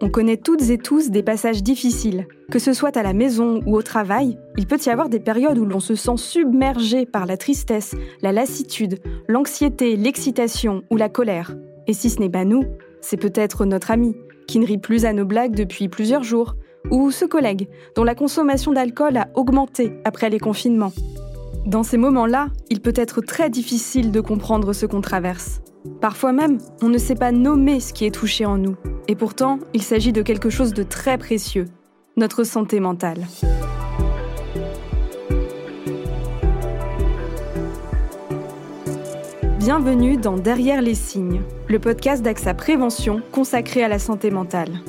On connaît toutes et tous des passages difficiles. Que ce soit à la maison ou au travail, il peut y avoir des périodes où l'on se sent submergé par la tristesse, la lassitude, l'anxiété, l'excitation ou la colère. Et si ce n'est pas nous, c'est peut-être notre ami, qui ne rit plus à nos blagues depuis plusieurs jours, ou ce collègue, dont la consommation d'alcool a augmenté après les confinements. Dans ces moments-là, il peut être très difficile de comprendre ce qu'on traverse. Parfois même, on ne sait pas nommer ce qui est touché en nous. Et pourtant, il s'agit de quelque chose de très précieux, notre santé mentale. Bienvenue dans Derrière les signes, le podcast d'AXA Prévention consacré à la santé mentale.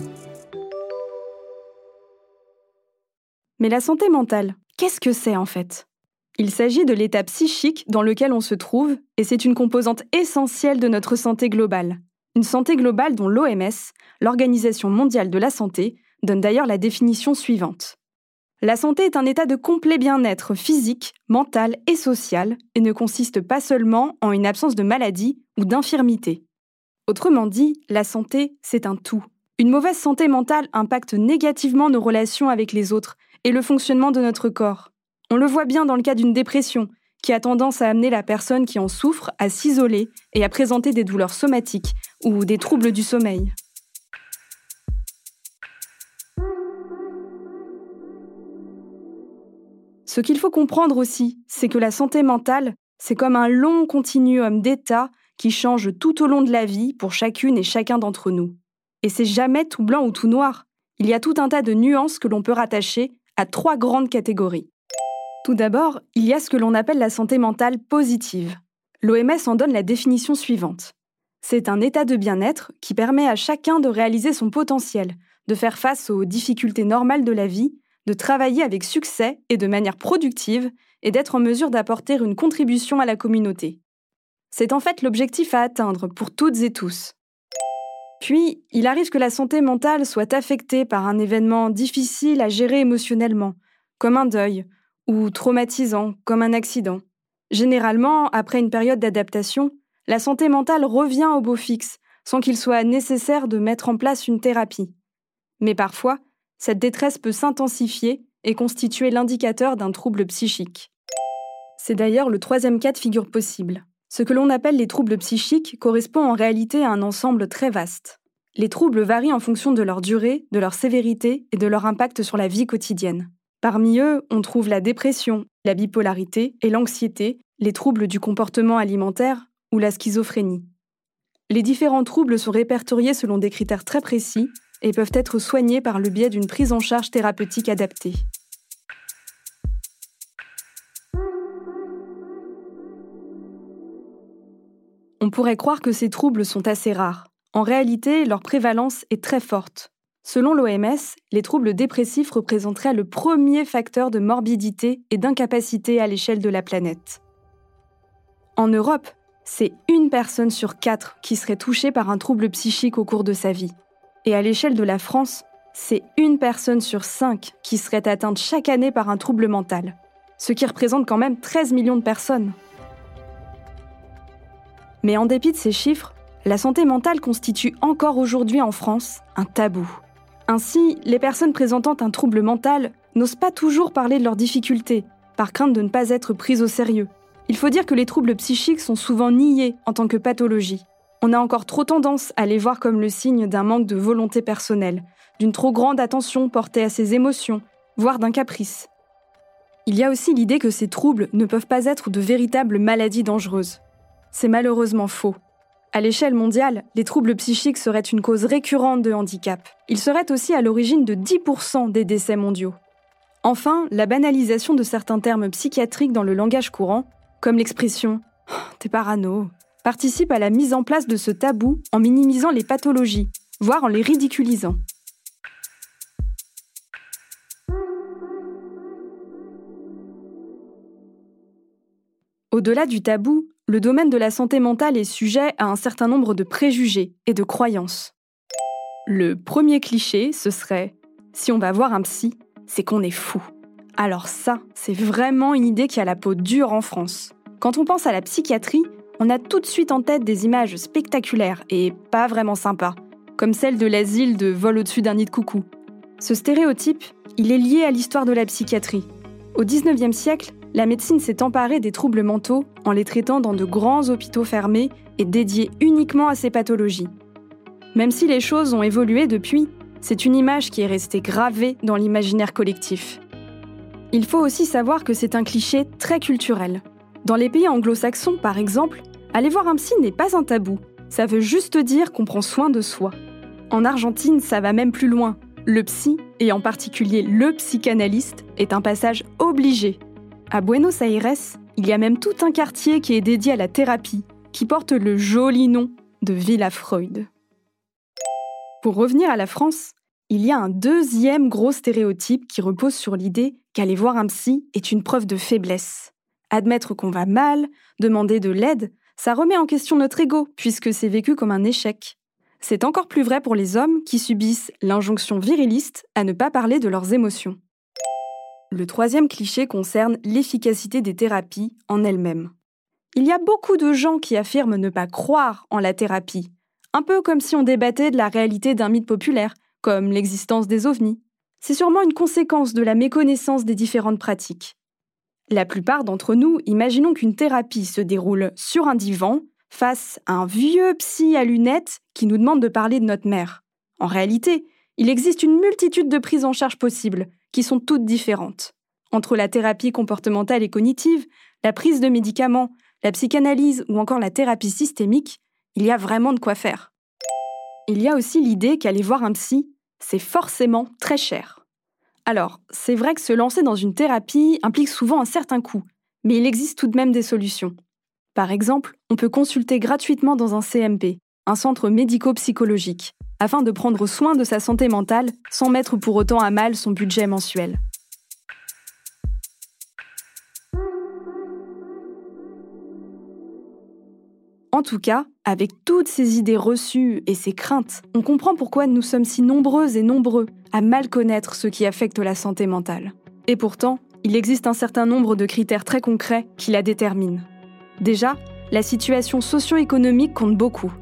Mais la santé mentale, qu'est-ce que c'est en fait? Il s'agit de l'état psychique dans lequel on se trouve, et c'est une composante essentielle de notre santé globale. Une santé globale dont l'OMS, l'Organisation mondiale de la santé, donne d'ailleurs la définition suivante. La santé est un état de complet bien-être physique, mental et social, et ne consiste pas seulement en une absence de maladie ou d'infirmité. Autrement dit, la santé, c'est un tout. Une mauvaise santé mentale impacte négativement nos relations avec les autres et le fonctionnement de notre corps. On le voit bien dans le cas d'une dépression, qui a tendance à amener la personne qui en souffre à s'isoler et à présenter des douleurs somatiques ou des troubles du sommeil. Ce qu'il faut comprendre aussi, c'est que la santé mentale, c'est comme un long continuum d'états qui change tout au long de la vie pour chacune et chacun d'entre nous. Et c'est jamais tout blanc ou tout noir. Il y a tout un tas de nuances que l'on peut rattacher à trois grandes catégories. Tout d'abord, il y a ce que l'on appelle la santé mentale positive. L'OMS en donne la définition suivante. C'est un état de bien-être qui permet à chacun de réaliser son potentiel, de faire face aux difficultés normales de la vie, de travailler avec succès et de manière productive, et d'être en mesure d'apporter une contribution à la communauté. C'est en fait l'objectif à atteindre pour toutes et tous. Puis, il arrive que la santé mentale soit affectée par un événement difficile à gérer émotionnellement, comme un deuil, ou traumatisant, comme un accident. Généralement, après une période d'adaptation, la santé mentale revient au beau fixe, sans qu'il soit nécessaire de mettre en place une thérapie. Mais parfois, cette détresse peut s'intensifier et constituer l'indicateur d'un trouble psychique. C'est d'ailleurs le troisième cas de figure possible. Ce que l'on appelle les troubles psychiques correspond en réalité à un ensemble très vaste. Les troubles varient en fonction de leur durée, de leur sévérité et de leur impact sur la vie quotidienne. Parmi eux, on trouve la dépression, la bipolarité et l'anxiété, les troubles du comportement alimentaire ou la schizophrénie. Les différents troubles sont répertoriés selon des critères très précis et peuvent être soignés par le biais d'une prise en charge thérapeutique adaptée. On pourrait croire que ces troubles sont assez rares. En réalité, leur prévalence est très forte. Selon l'OMS, les troubles dépressifs représenteraient le premier facteur de morbidité et d'incapacité à l'échelle de la planète. En Europe, c'est une personne sur quatre qui serait touchée par un trouble psychique au cours de sa vie. Et à l'échelle de la France, c'est une personne sur cinq qui serait atteinte chaque année par un trouble mental, ce qui représente quand même 13 millions de personnes. Mais en dépit de ces chiffres, la santé mentale constitue encore aujourd'hui en France un tabou. Ainsi, les personnes présentant un trouble mental n'osent pas toujours parler de leurs difficultés, par crainte de ne pas être prises au sérieux. Il faut dire que les troubles psychiques sont souvent niés en tant que pathologie. On a encore trop tendance à les voir comme le signe d'un manque de volonté personnelle, d'une trop grande attention portée à ses émotions, voire d'un caprice. Il y a aussi l'idée que ces troubles ne peuvent pas être de véritables maladies dangereuses. C'est malheureusement faux. À l'échelle mondiale, les troubles psychiques seraient une cause récurrente de handicap. Ils seraient aussi à l'origine de 10% des décès mondiaux. Enfin, la banalisation de certains termes psychiatriques dans le langage courant, comme l'expression oh, T'es parano, participe à la mise en place de ce tabou en minimisant les pathologies, voire en les ridiculisant. Au-delà du tabou, le domaine de la santé mentale est sujet à un certain nombre de préjugés et de croyances. Le premier cliché, ce serait si on va voir un psy, c'est qu'on est fou. Alors ça, c'est vraiment une idée qui a la peau dure en France. Quand on pense à la psychiatrie, on a tout de suite en tête des images spectaculaires et pas vraiment sympas. comme celle de l'asile de vol au-dessus d'un nid de coucou. Ce stéréotype, il est lié à l'histoire de la psychiatrie. Au XIXe siècle, la médecine s'est emparée des troubles mentaux en les traitant dans de grands hôpitaux fermés et dédiés uniquement à ces pathologies. Même si les choses ont évolué depuis, c'est une image qui est restée gravée dans l'imaginaire collectif. Il faut aussi savoir que c'est un cliché très culturel. Dans les pays anglo-saxons, par exemple, aller voir un psy n'est pas un tabou. Ça veut juste dire qu'on prend soin de soi. En Argentine, ça va même plus loin. Le psy, et en particulier le psychanalyste, est un passage obligé. À Buenos Aires, il y a même tout un quartier qui est dédié à la thérapie, qui porte le joli nom de Villa Freud. Pour revenir à la France, il y a un deuxième gros stéréotype qui repose sur l'idée qu'aller voir un psy est une preuve de faiblesse. Admettre qu'on va mal, demander de l'aide, ça remet en question notre ego, puisque c'est vécu comme un échec. C'est encore plus vrai pour les hommes qui subissent l'injonction viriliste à ne pas parler de leurs émotions. Le troisième cliché concerne l'efficacité des thérapies en elles-mêmes. Il y a beaucoup de gens qui affirment ne pas croire en la thérapie, un peu comme si on débattait de la réalité d'un mythe populaire, comme l'existence des ovnis. C'est sûrement une conséquence de la méconnaissance des différentes pratiques. La plupart d'entre nous imaginons qu'une thérapie se déroule sur un divan, face à un vieux psy à lunettes qui nous demande de parler de notre mère. En réalité, il existe une multitude de prises en charge possibles, qui sont toutes différentes. Entre la thérapie comportementale et cognitive, la prise de médicaments, la psychanalyse ou encore la thérapie systémique, il y a vraiment de quoi faire. Il y a aussi l'idée qu'aller voir un psy, c'est forcément très cher. Alors, c'est vrai que se lancer dans une thérapie implique souvent un certain coût, mais il existe tout de même des solutions. Par exemple, on peut consulter gratuitement dans un CMP, un centre médico-psychologique, afin de prendre soin de sa santé mentale sans mettre pour autant à mal son budget mensuel. En tout cas, avec toutes ces idées reçues et ces craintes, on comprend pourquoi nous sommes si nombreuses et nombreux à mal connaître ce qui affecte la santé mentale. Et pourtant, il existe un certain nombre de critères très concrets qui la déterminent. Déjà, la situation socio-économique compte beaucoup.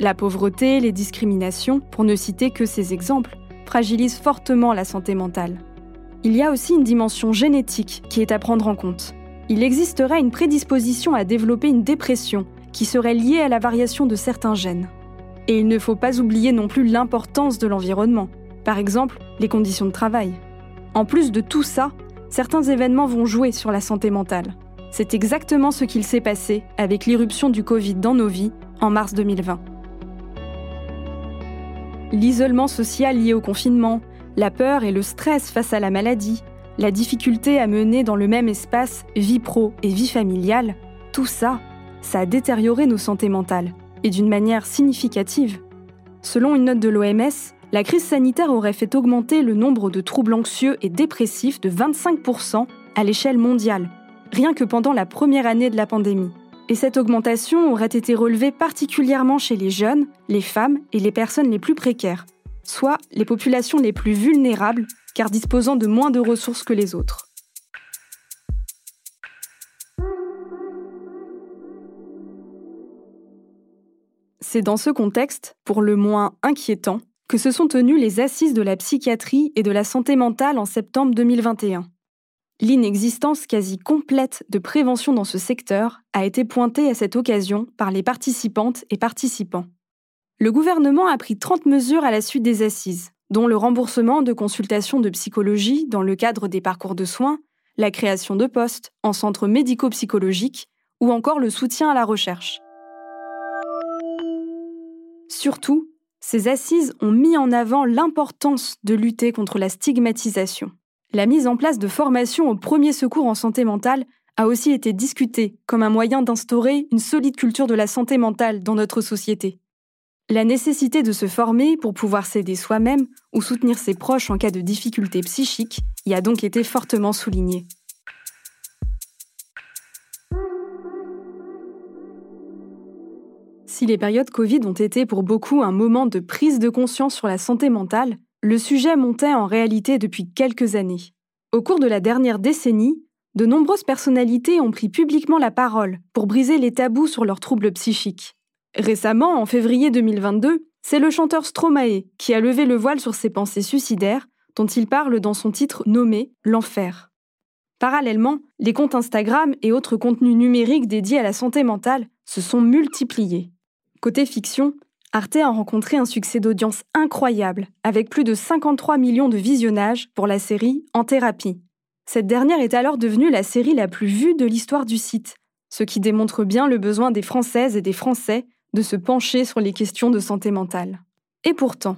La pauvreté, les discriminations, pour ne citer que ces exemples, fragilisent fortement la santé mentale. Il y a aussi une dimension génétique qui est à prendre en compte. Il existerait une prédisposition à développer une dépression qui serait liée à la variation de certains gènes. Et il ne faut pas oublier non plus l'importance de l'environnement, par exemple les conditions de travail. En plus de tout ça, certains événements vont jouer sur la santé mentale. C'est exactement ce qu'il s'est passé avec l'irruption du Covid dans nos vies en mars 2020. L'isolement social lié au confinement, la peur et le stress face à la maladie, la difficulté à mener dans le même espace vie pro et vie familiale, tout ça, ça a détérioré nos santé mentales, et d'une manière significative. Selon une note de l'OMS, la crise sanitaire aurait fait augmenter le nombre de troubles anxieux et dépressifs de 25% à l'échelle mondiale, rien que pendant la première année de la pandémie. Et cette augmentation aurait été relevée particulièrement chez les jeunes, les femmes et les personnes les plus précaires, soit les populations les plus vulnérables, car disposant de moins de ressources que les autres. C'est dans ce contexte, pour le moins inquiétant, que se sont tenues les assises de la psychiatrie et de la santé mentale en septembre 2021. L'inexistence quasi complète de prévention dans ce secteur a été pointée à cette occasion par les participantes et participants. Le gouvernement a pris 30 mesures à la suite des assises, dont le remboursement de consultations de psychologie dans le cadre des parcours de soins, la création de postes en centres médico-psychologiques ou encore le soutien à la recherche. Surtout, ces assises ont mis en avant l'importance de lutter contre la stigmatisation. La mise en place de formations au premier secours en santé mentale a aussi été discutée comme un moyen d'instaurer une solide culture de la santé mentale dans notre société. La nécessité de se former pour pouvoir s'aider soi-même ou soutenir ses proches en cas de difficultés psychiques y a donc été fortement soulignée. Si les périodes Covid ont été pour beaucoup un moment de prise de conscience sur la santé mentale, le sujet montait en réalité depuis quelques années. Au cours de la dernière décennie, de nombreuses personnalités ont pris publiquement la parole pour briser les tabous sur leurs troubles psychiques. Récemment, en février 2022, C'est le chanteur Stromae qui a levé le voile sur ses pensées suicidaires dont il parle dans son titre nommé L'enfer. Parallèlement, les comptes Instagram et autres contenus numériques dédiés à la santé mentale se sont multipliés. Côté fiction, Arte a rencontré un succès d'audience incroyable, avec plus de 53 millions de visionnages pour la série En thérapie. Cette dernière est alors devenue la série la plus vue de l'histoire du site, ce qui démontre bien le besoin des Françaises et des Français de se pencher sur les questions de santé mentale. Et pourtant,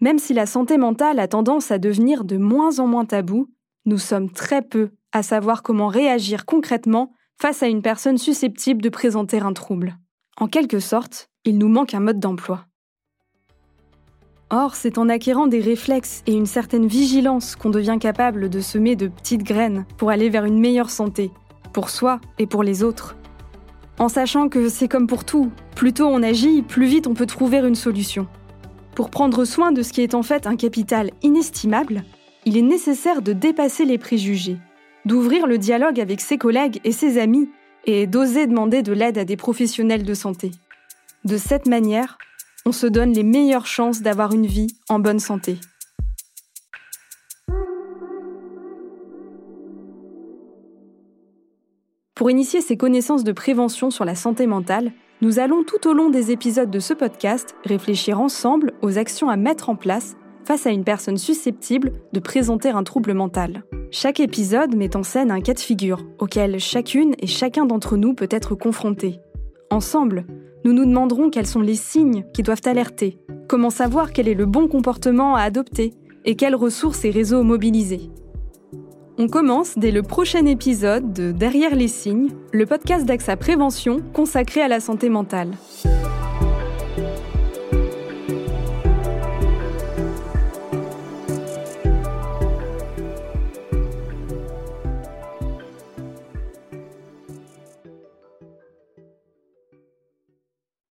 même si la santé mentale a tendance à devenir de moins en moins tabou, nous sommes très peu à savoir comment réagir concrètement face à une personne susceptible de présenter un trouble. En quelque sorte, il nous manque un mode d'emploi. Or, c'est en acquérant des réflexes et une certaine vigilance qu'on devient capable de semer de petites graines pour aller vers une meilleure santé, pour soi et pour les autres. En sachant que c'est comme pour tout, plus tôt on agit, plus vite on peut trouver une solution. Pour prendre soin de ce qui est en fait un capital inestimable, il est nécessaire de dépasser les préjugés, d'ouvrir le dialogue avec ses collègues et ses amis et d'oser demander de l'aide à des professionnels de santé. De cette manière, on se donne les meilleures chances d'avoir une vie en bonne santé. Pour initier ces connaissances de prévention sur la santé mentale, nous allons tout au long des épisodes de ce podcast réfléchir ensemble aux actions à mettre en place face à une personne susceptible de présenter un trouble mental. Chaque épisode met en scène un cas de figure auquel chacune et chacun d'entre nous peut être confronté. Ensemble, nous nous demanderons quels sont les signes qui doivent alerter, comment savoir quel est le bon comportement à adopter et quelles ressources et réseaux mobiliser. On commence dès le prochain épisode de Derrière les signes, le podcast d'AXA Prévention consacré à la santé mentale.